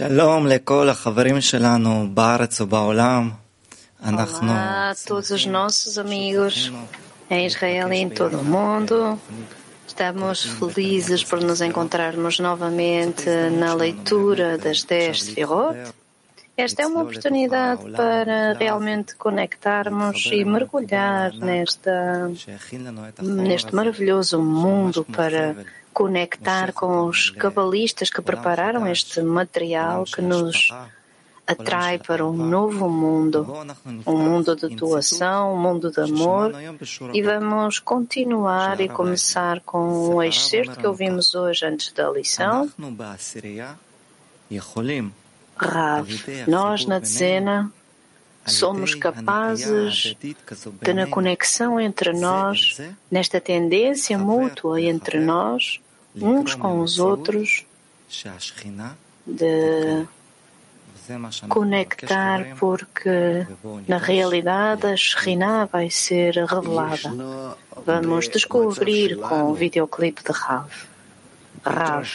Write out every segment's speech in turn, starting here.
Shalom Olá a todos os nossos amigos em Israel e em todo o mundo. Estamos felizes por nos encontrarmos novamente na leitura das 10 Sefirot. Esta é uma oportunidade para realmente conectarmos e mergulhar nesta, neste maravilhoso mundo para conectar com os cabalistas que prepararam este material que nos atrai para um novo mundo, um mundo de doação, um mundo de amor. E vamos continuar e começar com o excerto que ouvimos hoje antes da lição. Rav, nós na dezena somos capazes de, na conexão entre nós, nesta tendência mútua entre nós, uns com os outros, de conectar, porque na realidade a Shekhinah vai ser revelada. Vamos descobrir com o videoclipe de Rav. Rav,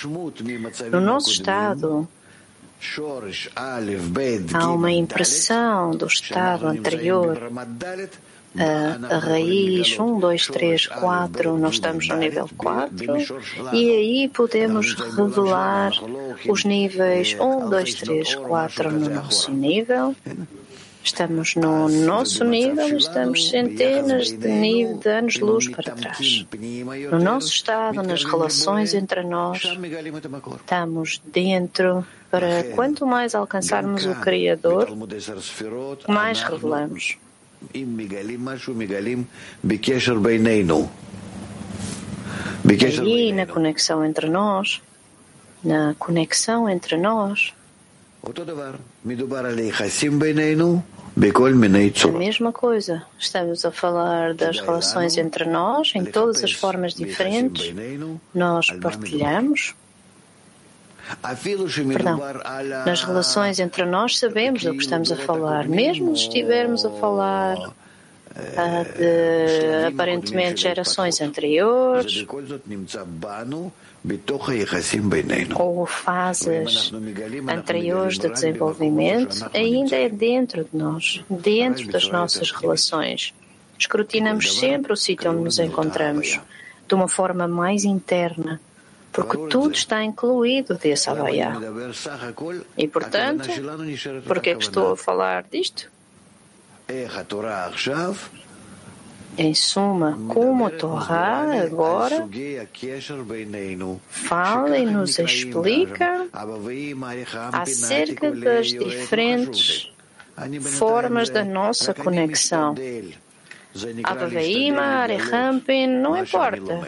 no nosso estado, Há uma impressão do estado anterior. A, raiz 1, 2, 3, 4, nós estamos no nível 4, e aí podemos revelar os níveis 1, 2, 3, 4 no nosso nível. Estamos no nosso nível estamos centenas de, nível, de anos-luz para trás. No nosso estado, nas relações entre nós, estamos dentro para quanto mais alcançarmos o Criador, mais revelamos. Aí, na conexão entre nós, na conexão entre nós, a mesma coisa. Estamos a falar das relações entre nós em todas as formas diferentes. Nós partilhamos. Perdão. Nas relações entre nós sabemos do que estamos a falar, mesmo se estivermos a falar ah, de aparentemente gerações anteriores. Ou fases anteriores de desenvolvimento, ainda é dentro de nós, dentro das nossas relações. Escrutinamos sempre o sítio onde nos encontramos, de uma forma mais interna, porque tudo está incluído desse Havaiá. E, portanto, por que estou a falar disto? Em suma, como a Torá agora fala e nos explica acerca das diferentes formas da nossa conexão. Avaveima, Arehampin, não importa.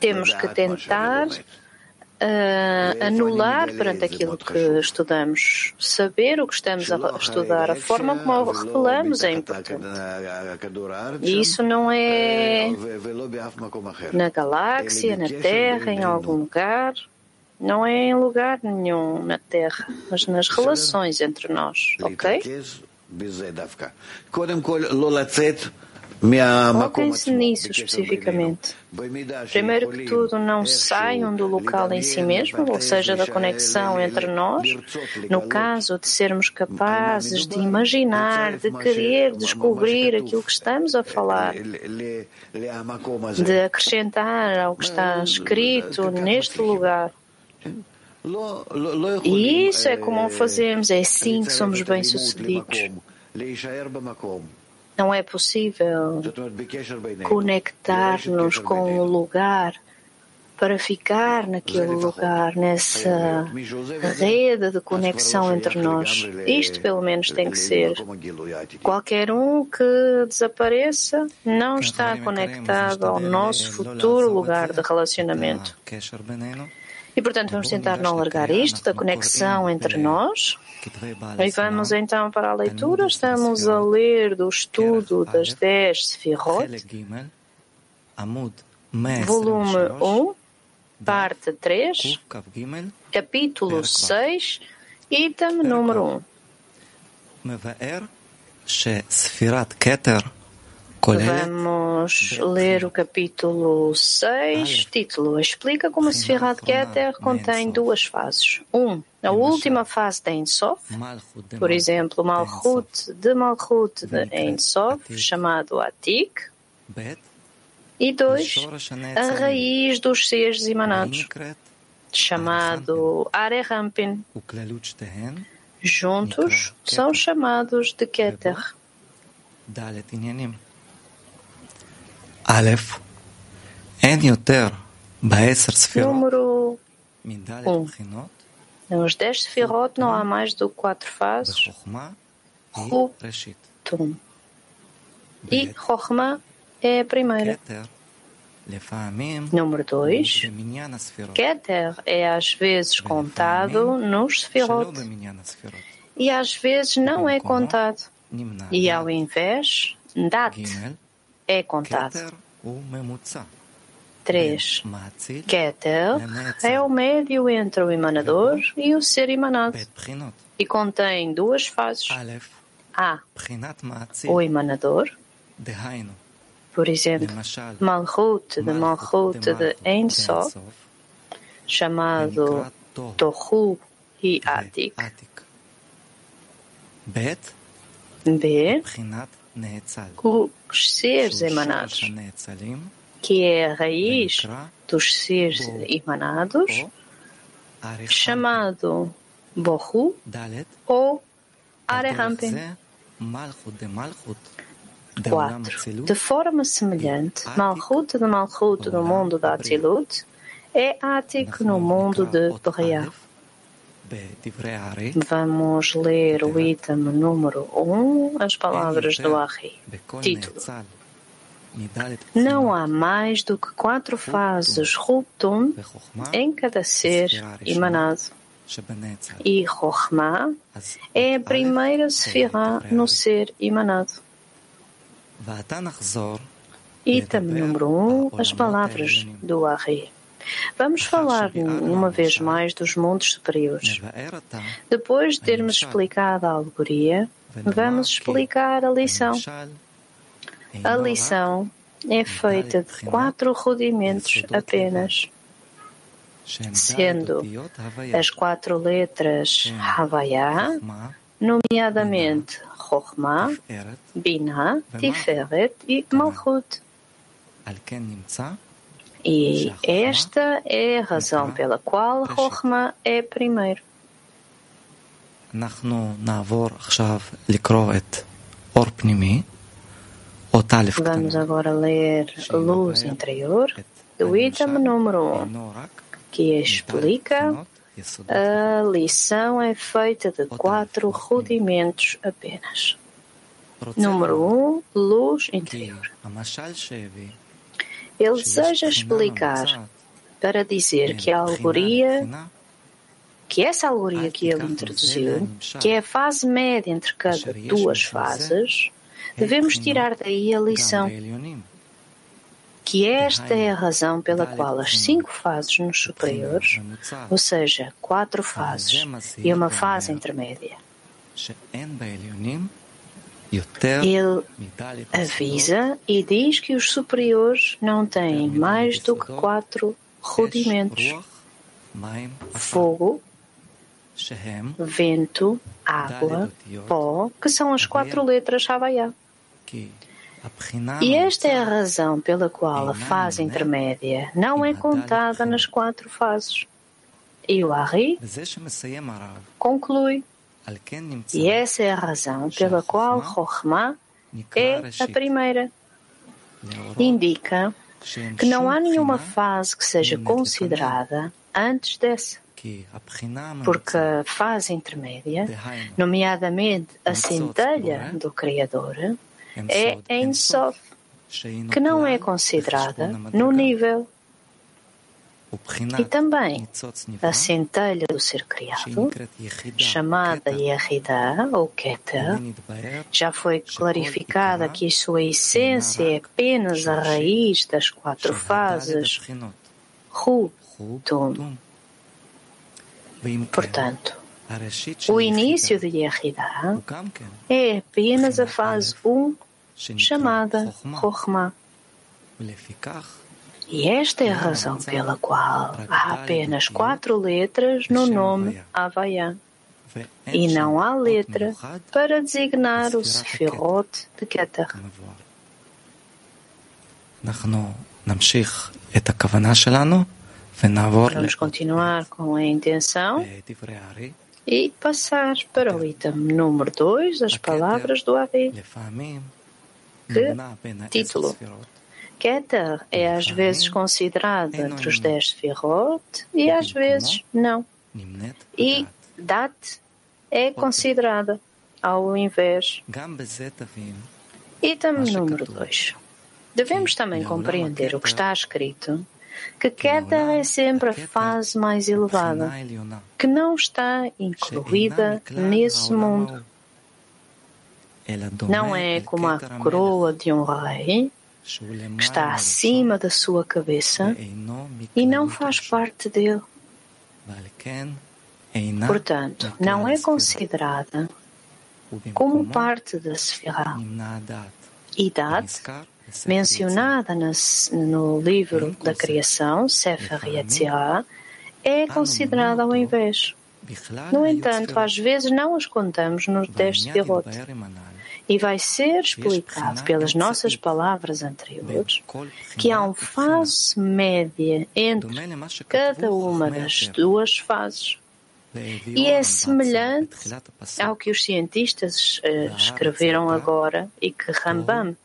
Temos que tentar uh, anular perante aquilo que estudamos. Saber o que estamos a estudar, a forma como revelamos é importante. E isso não é na galáxia, na Terra, em algum lugar. Não é em lugar nenhum na Terra, mas nas relações entre nós, ok? Foquem-se nisso especificamente. Primeiro que tudo, não saiam do local em si mesmo, ou seja, da conexão entre nós. No caso de sermos capazes de imaginar, de querer descobrir aquilo que estamos a falar, de acrescentar ao que está escrito neste lugar. E isso é como fazemos, é assim que somos bem-sucedidos. Não é possível conectar-nos com o lugar para ficar naquele lugar, nessa rede de conexão entre nós. Isto, pelo menos, tem que ser. Qualquer um que desapareça não está conectado ao nosso futuro lugar de relacionamento. E, portanto, vamos tentar não largar isto da conexão entre nós. E vamos então para a leitura. Estamos a ler do estudo das 10 Sefirot, volume 1, parte 3, capítulo 6, item número 1. Vamos ler o capítulo 6, título Explica como a Sfirat Keter contém duas fases. Um, a última fase de Ensof, por exemplo, Malchut de Malchut de Ensof, chamado Atik. E dois, a raiz dos seres emanados, chamado Arerampin. Juntos são chamados de Keter. Número 1. Nos dez sefirot não há mais do que quatro fases. Hu, Tum. E Chokhmah é a primeira. Número 2. Keter é às vezes contado nos sefirot e às vezes não é contado. E ao invés, Dat é contado. 3. Keter é o médio entre o emanador e o ser emanado e contém duas fases. A. O emanador, por exemplo, Malchut de Malchut de Ein Sof, chamado Tohu e Atik. B. Os seres emanados, que é a raiz dos seres emanados, chamado Bohu ou Arehampin. 4. De forma semelhante, Malchut de Malchut no mundo da Atzilut é Atik no mundo de Bria. Vamos ler o item número 1, as palavras do Ari. Título. Não há mais do que quatro fases Rutum em cada ser emanado. E Chokhmah é a primeira sefirá no ser emanado. Item número 1, um, as palavras do Ari. Vamos falar uma vez mais dos mundos superiores. Depois de termos explicado a alegoria, vamos explicar a lição. A lição é feita de quatro rudimentos apenas, sendo as quatro letras Havaya, nomeadamente Chokhmah, Binah, Tiferet. E Malchut. E esta é a razão pela qual Chokhmah é. Primeiro. Vamos agora ler Luz Interior, do item número 1, um, que explica a lição é feita de quatro rudimentos apenas. Número 1, um, luz interior. Ele deseja explicar para dizer que a alegoria, que essa alegoria que ele introduziu, que é a fase média entre cada duas fases, devemos tirar daí a lição que esta é a razão pela qual as cinco fases nos superiores, ou seja, quatro fases e uma fase intermédia, ele avisa e diz que os superiores não têm mais do que quatro rudimentos: fogo, vento, água, pó, que são as quatro letras Havaiá. E esta é a razão pela qual a fase intermédia não é contada nas quatro fases. E o Ari conclui. E essa é a razão pela qual Chokhmah é a primeira. Indica que não há nenhuma fase que seja considerada antes dessa. Porque a fase intermédia, nomeadamente a centelha do Criador, é em Sof, que não é considerada no nível. E também a centelha do ser criado, chamada Yehida ou Keter, já foi clarificada que sua essência é apenas a raiz das quatro fases. Hu, Tum. Portanto, o início de Yehida é apenas a fase 1 chamada Chokhmah. E esta é a razão pela qual há apenas quatro letras no nome Havaiá. E não há letra para designar o Sefirot de Keter. Vamos continuar com a intenção e passar para o item número 2, as palavras do Ari. Que título? Keter é às vezes considerado entre os dez Sefirot e às vezes não. E Dat é considerada ao invés. Item número 2. Devemos também compreender o que está escrito, que Keter é sempre a fase mais elevada, que não está incluída nesse mundo. Não é como a coroa de um rei, que está acima da sua cabeça e não faz parte dele. Portanto, não é considerada como parte da Sefirah. E Dat, mencionada no livro da criação, Sefer Yetzirah, é considerada ao invés. No entanto, às vezes não as contamos nos dez Sefirot. E vai ser explicado pelas nossas palavras anteriores que há uma fase média entre cada uma das duas fases. E é semelhante ao que os cientistas uh, escreveram agora e que Rambam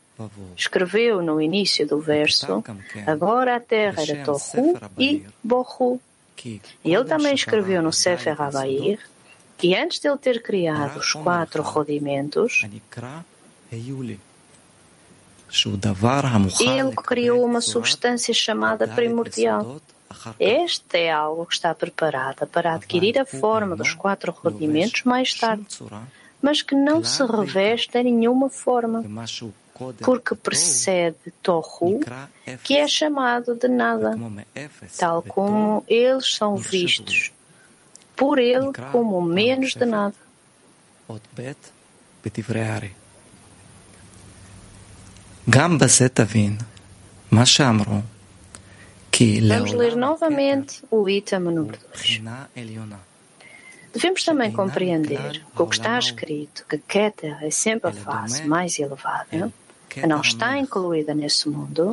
escreveu no início do verso, agora a terra era Tohu e Bohu. E ele também escreveu no Sefer Habair que antes de ele ter criado os quatro rudimentos, ele criou uma substância chamada primordial. Este é algo que está preparada para adquirir a forma dos quatro rudimentos mais tarde, mas que não se reveste em nenhuma forma, porque precede Tohu, que é chamado de nada, tal como eles são vistos por ele como menos de nada. Vamos ler novamente o item número 2. Devemos também compreender que o que está escrito, que Keter é sempre a face mais elevada, que não está incluída nesse mundo,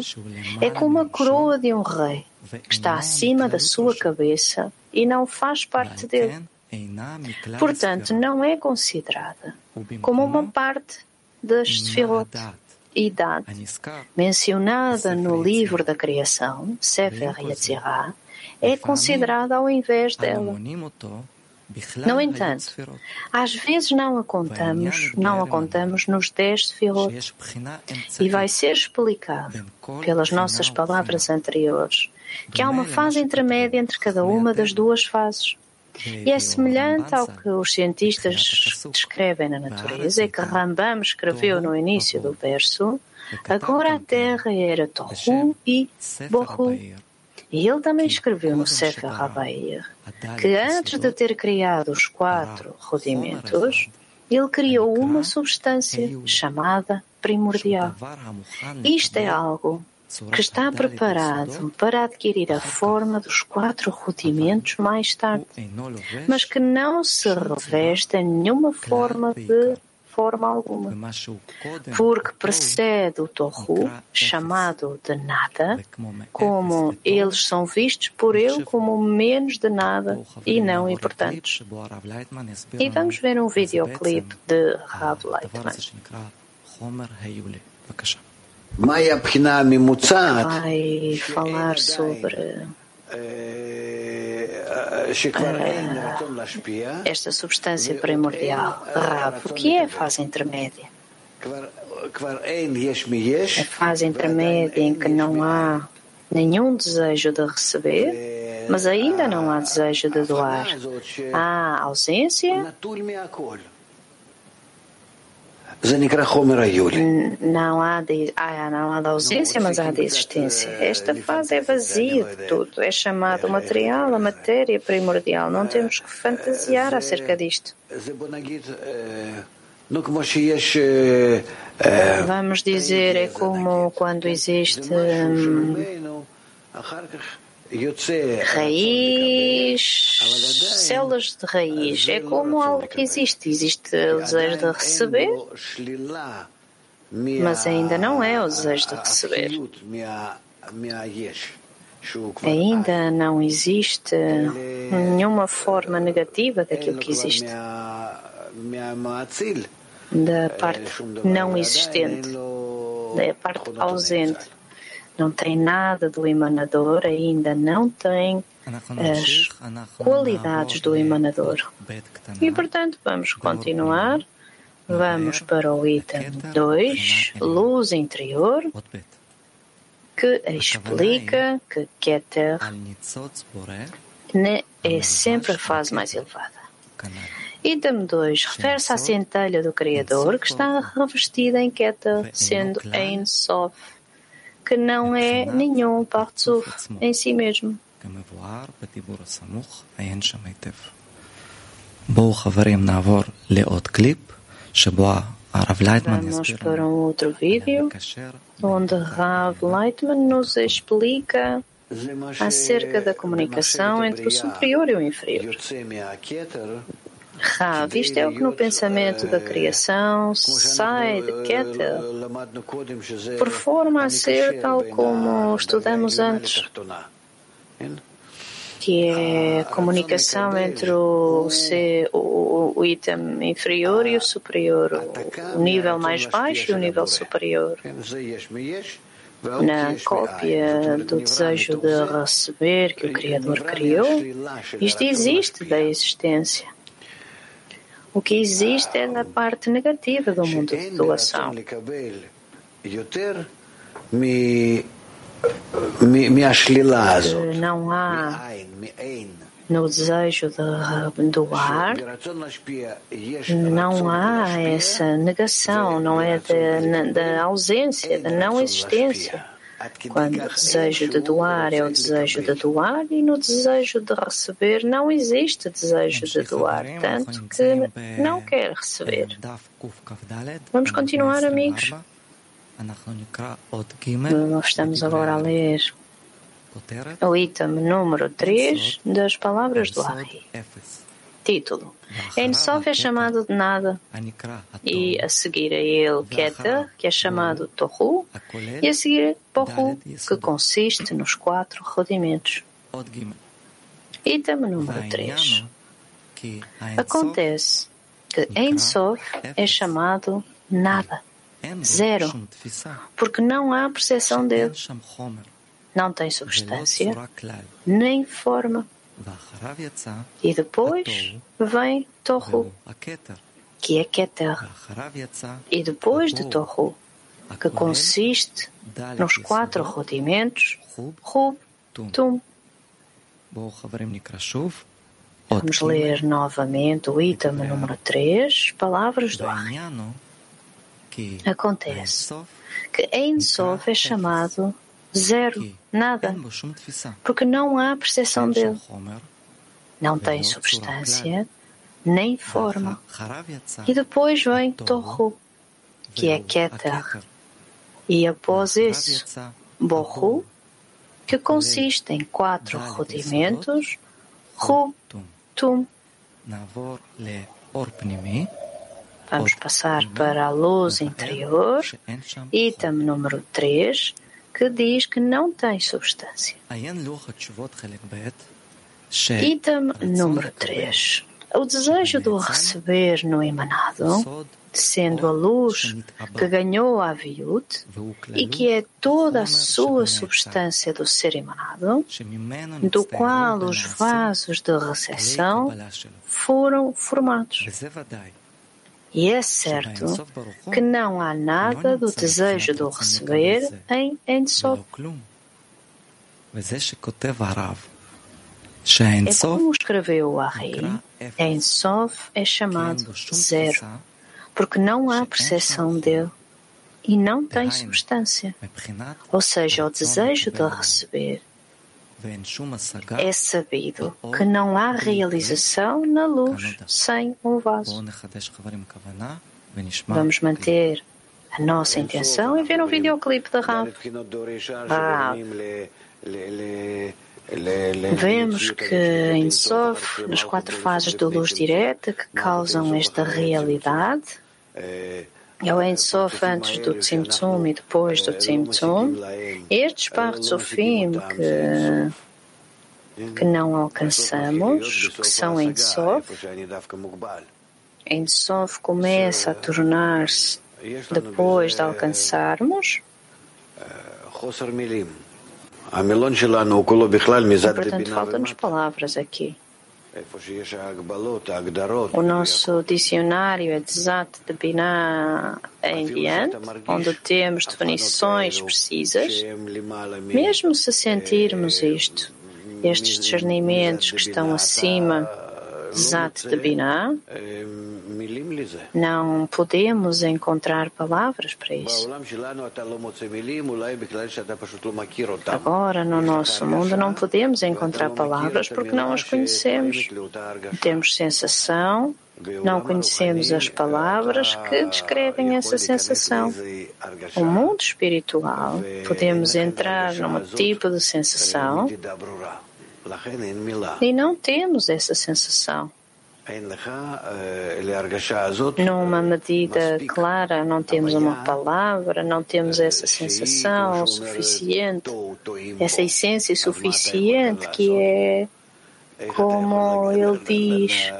é como a coroa de um rei, que está acima da sua cabeça e não faz parte dele. Portanto, não é considerada como uma parte das Sefirot idade mencionada no livro da criação, Sefer Yetzirah, é considerada ao invés dela. No entanto, às vezes não a contamos, não a contamos nos dez Sefirot. E vai ser explicado pelas nossas palavras anteriores que há uma fase intermédia entre cada uma das duas fases. E é semelhante ao que os cientistas descrevem na natureza, e que Rambam escreveu no início do verso, agora a terra era Tohu e Bohu. E ele também escreveu no Sefer Habair que antes de ter criado os quatro rudimentos, ele criou uma substância chamada primordial. Isto é algo que está preparado para adquirir a forma dos quatro rudimentos mais tarde, mas que não se reveste em nenhuma forma de forma alguma, porque precede o Tohu, chamado de nada, como eles são vistos por ele como menos de nada e não importantes. E vamos ver um videoclipe de Rav Leitman. Vai falar sobre esta substância primordial, Rav, o que é a fase intermédia? A fase intermédia em que não há nenhum desejo de receber, mas ainda não há desejo de doar. Há ausência não há, de, ah, não há de ausência, mas há de existência. Esta fase é vazia de tudo. É chamado material, a matéria primordial. Não temos que fantasiar acerca disto. Vamos dizer, é como quando existe hum, raiz, células de raiz. É como algo que existe. Existe o desejo de receber, mas ainda não é o desejo de receber. Ainda não existe nenhuma forma negativa daquilo que existe. Da parte não existente, da parte ausente. Não tem nada do emanador, ainda não tem as qualidades do emanador. E, portanto, vamos continuar. Vamos para o item 2, luz interior que explica que Keter é sempre a fase mais elevada. Item 2 refere-se à centelha do Criador que está revestida em Keter, sendo Ein Sof, que não é nenhum Partsuf em si mesmo. Vamos para um outro vídeo onde Rav Leitman nos explica acerca da comunicação entre o superior e o inferior. Rav, isto é o que no pensamento da criação sai de Keter, por forma a ser tal como estudamos antes que é a comunicação entre o, o, o, item inferior e o superior, o nível mais baixo e o nível superior. Na cópia do desejo de receber que o Criador criou, isto existe da existência. O que existe é na parte negativa do mundo de doação não há no desejo de doar, não há essa negação, não é da, da ausência, da não existência. Quando o desejo de doar é o desejo de doar e no desejo de receber não existe desejo de doar, tanto que não quer receber. Vamos continuar, amigos? Nós estamos agora a ler o item número 3 das palavras do Ari. Título. Ensof é chamado de nada e a seguir a ele Keter, que é chamado Tohu, e a seguir Pohu, que consiste nos quatro rudimentos. Item número 3. Acontece que Ensof é chamado nada Zero. Porque não há percepção dele. Não tem substância, nem forma. E depois vem Tohu, que é Keter. E depois de Tohu, que consiste nos quatro rudimentos, Rub, Tum. Vamos ler novamente o item número 3, palavras do Ari. Acontece que Ein Sof é chamado zero, nada, porque não há percepção dele. Não tem substância nem forma. E depois vem Tohu, que é Keter. E após isso, Bohu, que consiste em quatro rudimentos, Ru, Tum. Vamos passar para a luz interior, item número 3, que diz que não tem substância. Item número 3. O desejo do receber no emanado, sendo a luz que ganhou a Aviut e que é toda a sua substância do ser emanado, do qual os vasos de recepção foram formados. E é certo que não há nada do desejo do receber em Ensof. É como escreveu o Ari, Ensof é chamado zero, porque não há percepção dele e não tem substância. Ou seja, o desejo de receber é sabido que não há realização na luz sem um vaso. Vamos manter a nossa intenção e ver um videoclipe da Rav. Rav. Vemos que em Sof, nas quatro fases da luz direta que causam esta realidade, é o Ensof antes do Tzimtzum e depois do Tzimtzum, estes Partzofim que que não alcançamos, que são Ensof, Ensof começa a tornar-se depois de alcançarmos. Portanto, faltam-nos palavras aqui. O nosso dicionário é de Zat de Binah em diante, onde temos definições precisas. Mesmo se sentirmos isto, estes discernimentos que estão acima Zat de Binah, não podemos encontrar palavras para isso. Agora, no nosso mundo, não podemos encontrar palavras porque não as conhecemos. Temos sensação, não conhecemos as palavras que descrevem essa sensação. O mundo espiritual, podemos entrar num tipo de sensação e não temos essa sensação. Numa medida clara, não temos uma palavra, não temos essa sensação suficiente, essa essência suficiente que é como ele diz.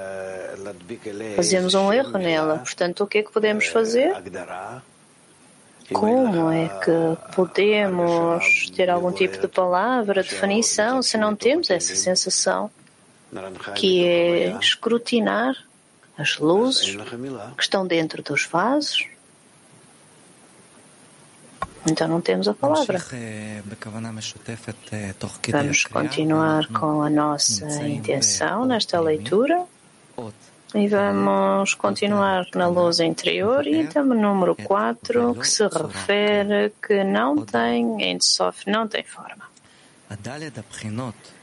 Fazemos um erro nela. Portanto, o que é que podemos fazer? Como é que podemos ter algum tipo de palavra, definição, se não temos essa sensação, que é escrutinar as luzes que estão dentro dos vasos? Então não temos a palavra. Vamos continuar com a nossa intenção nesta leitura. E vamos continuar na luz interior, item número 4, que se refere que não tem, em não tem forma.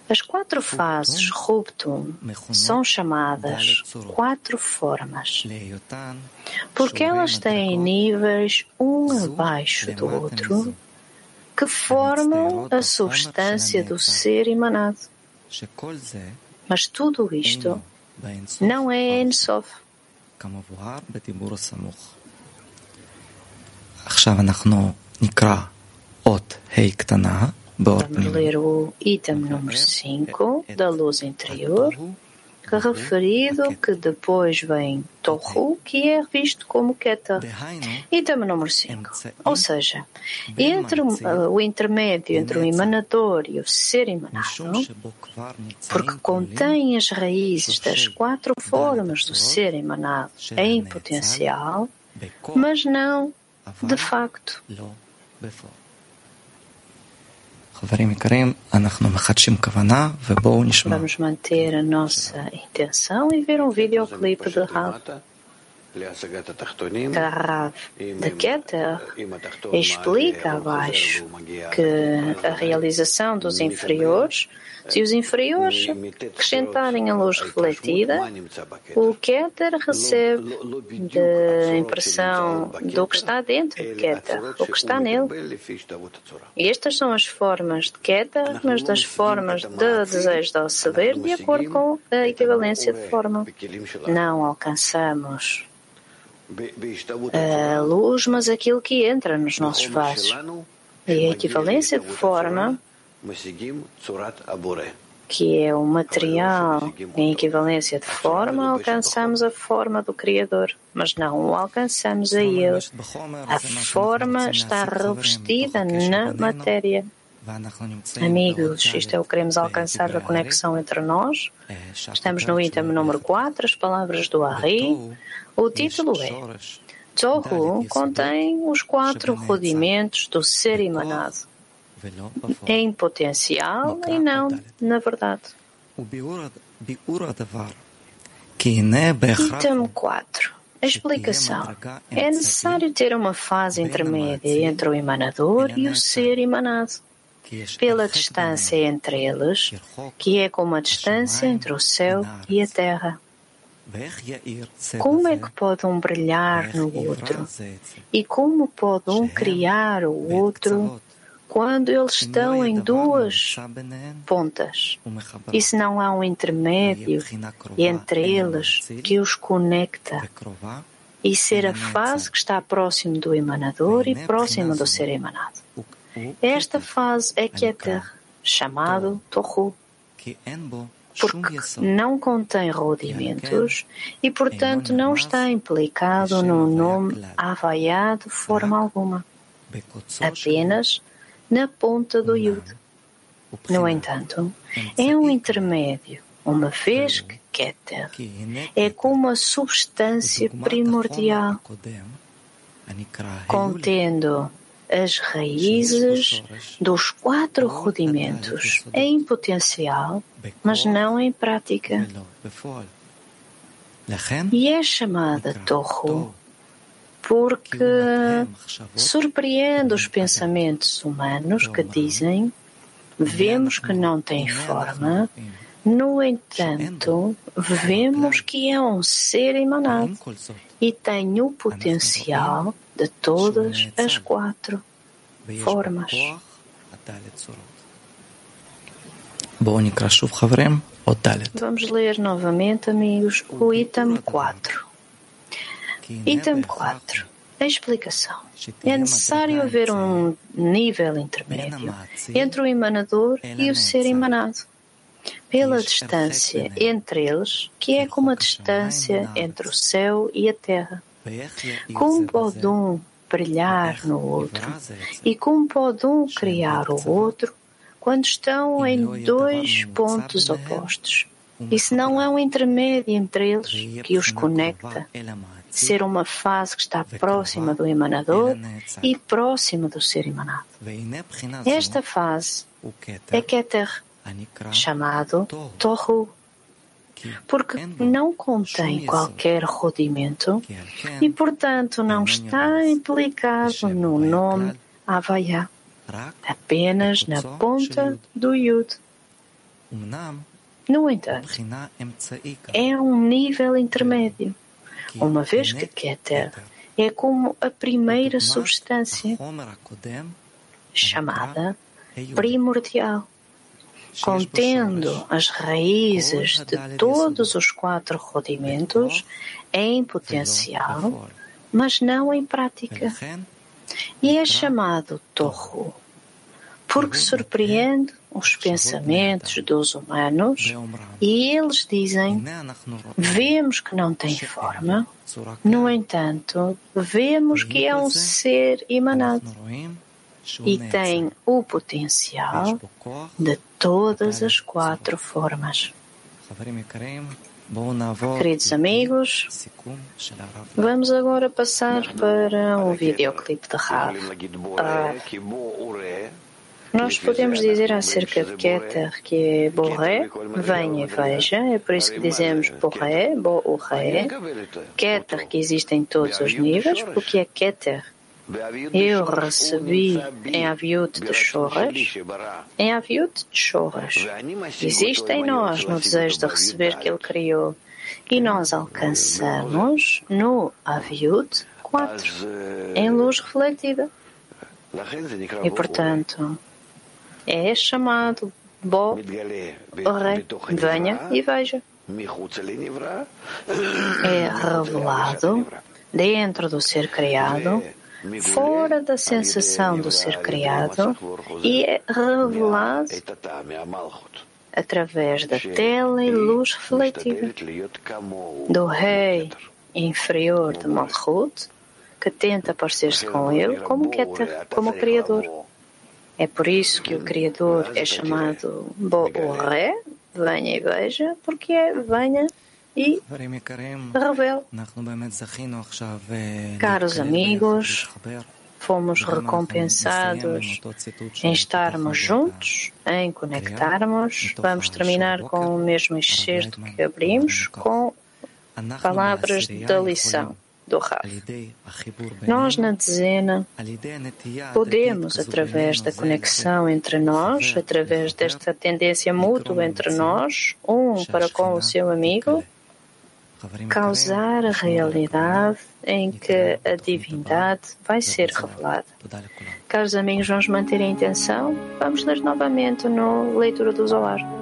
As quatro fases Ruptum são chamadas quatro formas, porque elas têm níveis um abaixo do outro, que formam a substância do ser emanado. Mas tudo isto não é Ensof. Vamos ler o item número 5 da luz interior, que é referido que depois vem Tohu, que é visto como Keta. Item número 5. Ou seja, entre o intermédio entre o emanador e o ser emanado, porque contém as raízes das quatro formas do ser emanado em potencial, mas não de facto. Vamos manter a nossa intenção e ver um videoclipe de Rav. Da Rav de Keter explica abaixo que a realização dos inferiores se os inferiores acrescentarem a luz refletida, o Keter recebe a impressão do que está dentro de Keter, o que está nele. E estas são as formas de Keter, mas das formas de desejo de saber, de acordo com a equivalência de forma. Não alcançamos a luz, mas aquilo que entra nos nossos vasos. E a equivalência de forma que é o material em equivalência de forma, alcançamos a forma do Criador, mas não o alcançamos a Ele. A forma está revestida na matéria. Amigos, isto é o que queremos alcançar da conexão entre nós. Estamos no item número 4, as palavras do Ari. O título é Tohu contém os quatro rudimentos do ser emanado em potencial e não na verdade. Item 4. A explicação. É necessário ter uma fase intermédia entre o emanador e o ser emanado, pela distância entre eles, que é como a distância entre o céu e a terra. Como é que pode um brilhar no outro? E como pode um criar o outro quando eles estão em duas pontas? E se não há um intermédio entre eles que os conecta? E ser a fase que está próximo do emanador e próximo do ser emanado. Esta fase é que é chamado Tohu porque não contém rudimentos e, portanto, não está implicado no nome Havaiá de forma alguma, apenas na ponta do Yud. No entanto, é um intermédio, uma vez que Keter é como a substância primordial, contendo as raízes dos quatro rudimentos em potencial, mas não em prática. E é chamada Torro porque surpreende os pensamentos humanos que dizem vemos que não tem forma, no entanto, vemos que é um ser emanado e tem o potencial de todas as quatro formas. Vamos ler novamente, amigos, o item 4. Item 4. A explicação. É necessário haver um nível intermédio entre o emanador e o ser emanado, pela distância entre eles, que é como a distância entre o céu e a terra. Como pode um brilhar no outro? E como pode um criar o outro quando estão em dois pontos opostos? E se não há um intermédio entre eles que os conecta, ser uma fase que está próxima do emanador e próxima do ser emanado. Esta fase é Keter, chamado Tohu porque não contém qualquer rodimento e, portanto, não está implicado no nome Havaiá, apenas na ponta do Yud. No entanto, é um nível intermédio, uma vez que Keter é como a primeira substância, chamada primordial contendo as raízes de todos os quatro rudimentos em potencial, mas não em prática. E é chamado Torro, porque surpreende os pensamentos dos humanos e eles dizem: vemos que não tem forma, no entanto, vemos que é um ser emanado e tem o potencial de todas as quatro formas. Queridos amigos, vamos agora passar para um videoclipe de Rav. Nós podemos dizer acerca de Keter que é Boré, venha e veja, é por isso que dizemos Boré, Bo-Uré, Keter que existe em todos os níveis, porque é Keter eu recebi em Aviut de Choras, em Aviut de Choras. Existe em nós no desejo de receber que Ele criou. E nós alcançamos no Aviut 4, em luz refletida. E, portanto, é chamado Bo, Re, venha e veja. É revelado dentro do ser criado fora da sensação do ser criado e é revelado através da tela e luz refletida do rei inferior de Malchut, que tenta parecer-se com ele como, Keter, como Criador. É por isso que o Criador é chamado Bo-Ré, venha e veja, porque é venha e revela. Caros amigos, fomos recompensados em estarmos juntos, em conectarmos. Vamos terminar com o mesmo excerto que abrimos, com palavras da lição do Rav. Nós, na dezena, podemos, através da conexão entre nós, através desta tendência mútua entre nós, um para com o seu amigo, causar a realidade em que a divindade vai ser revelada. Caros amigos, vamos manter a intenção. Vamos ler novamente no Leitura do Zoar.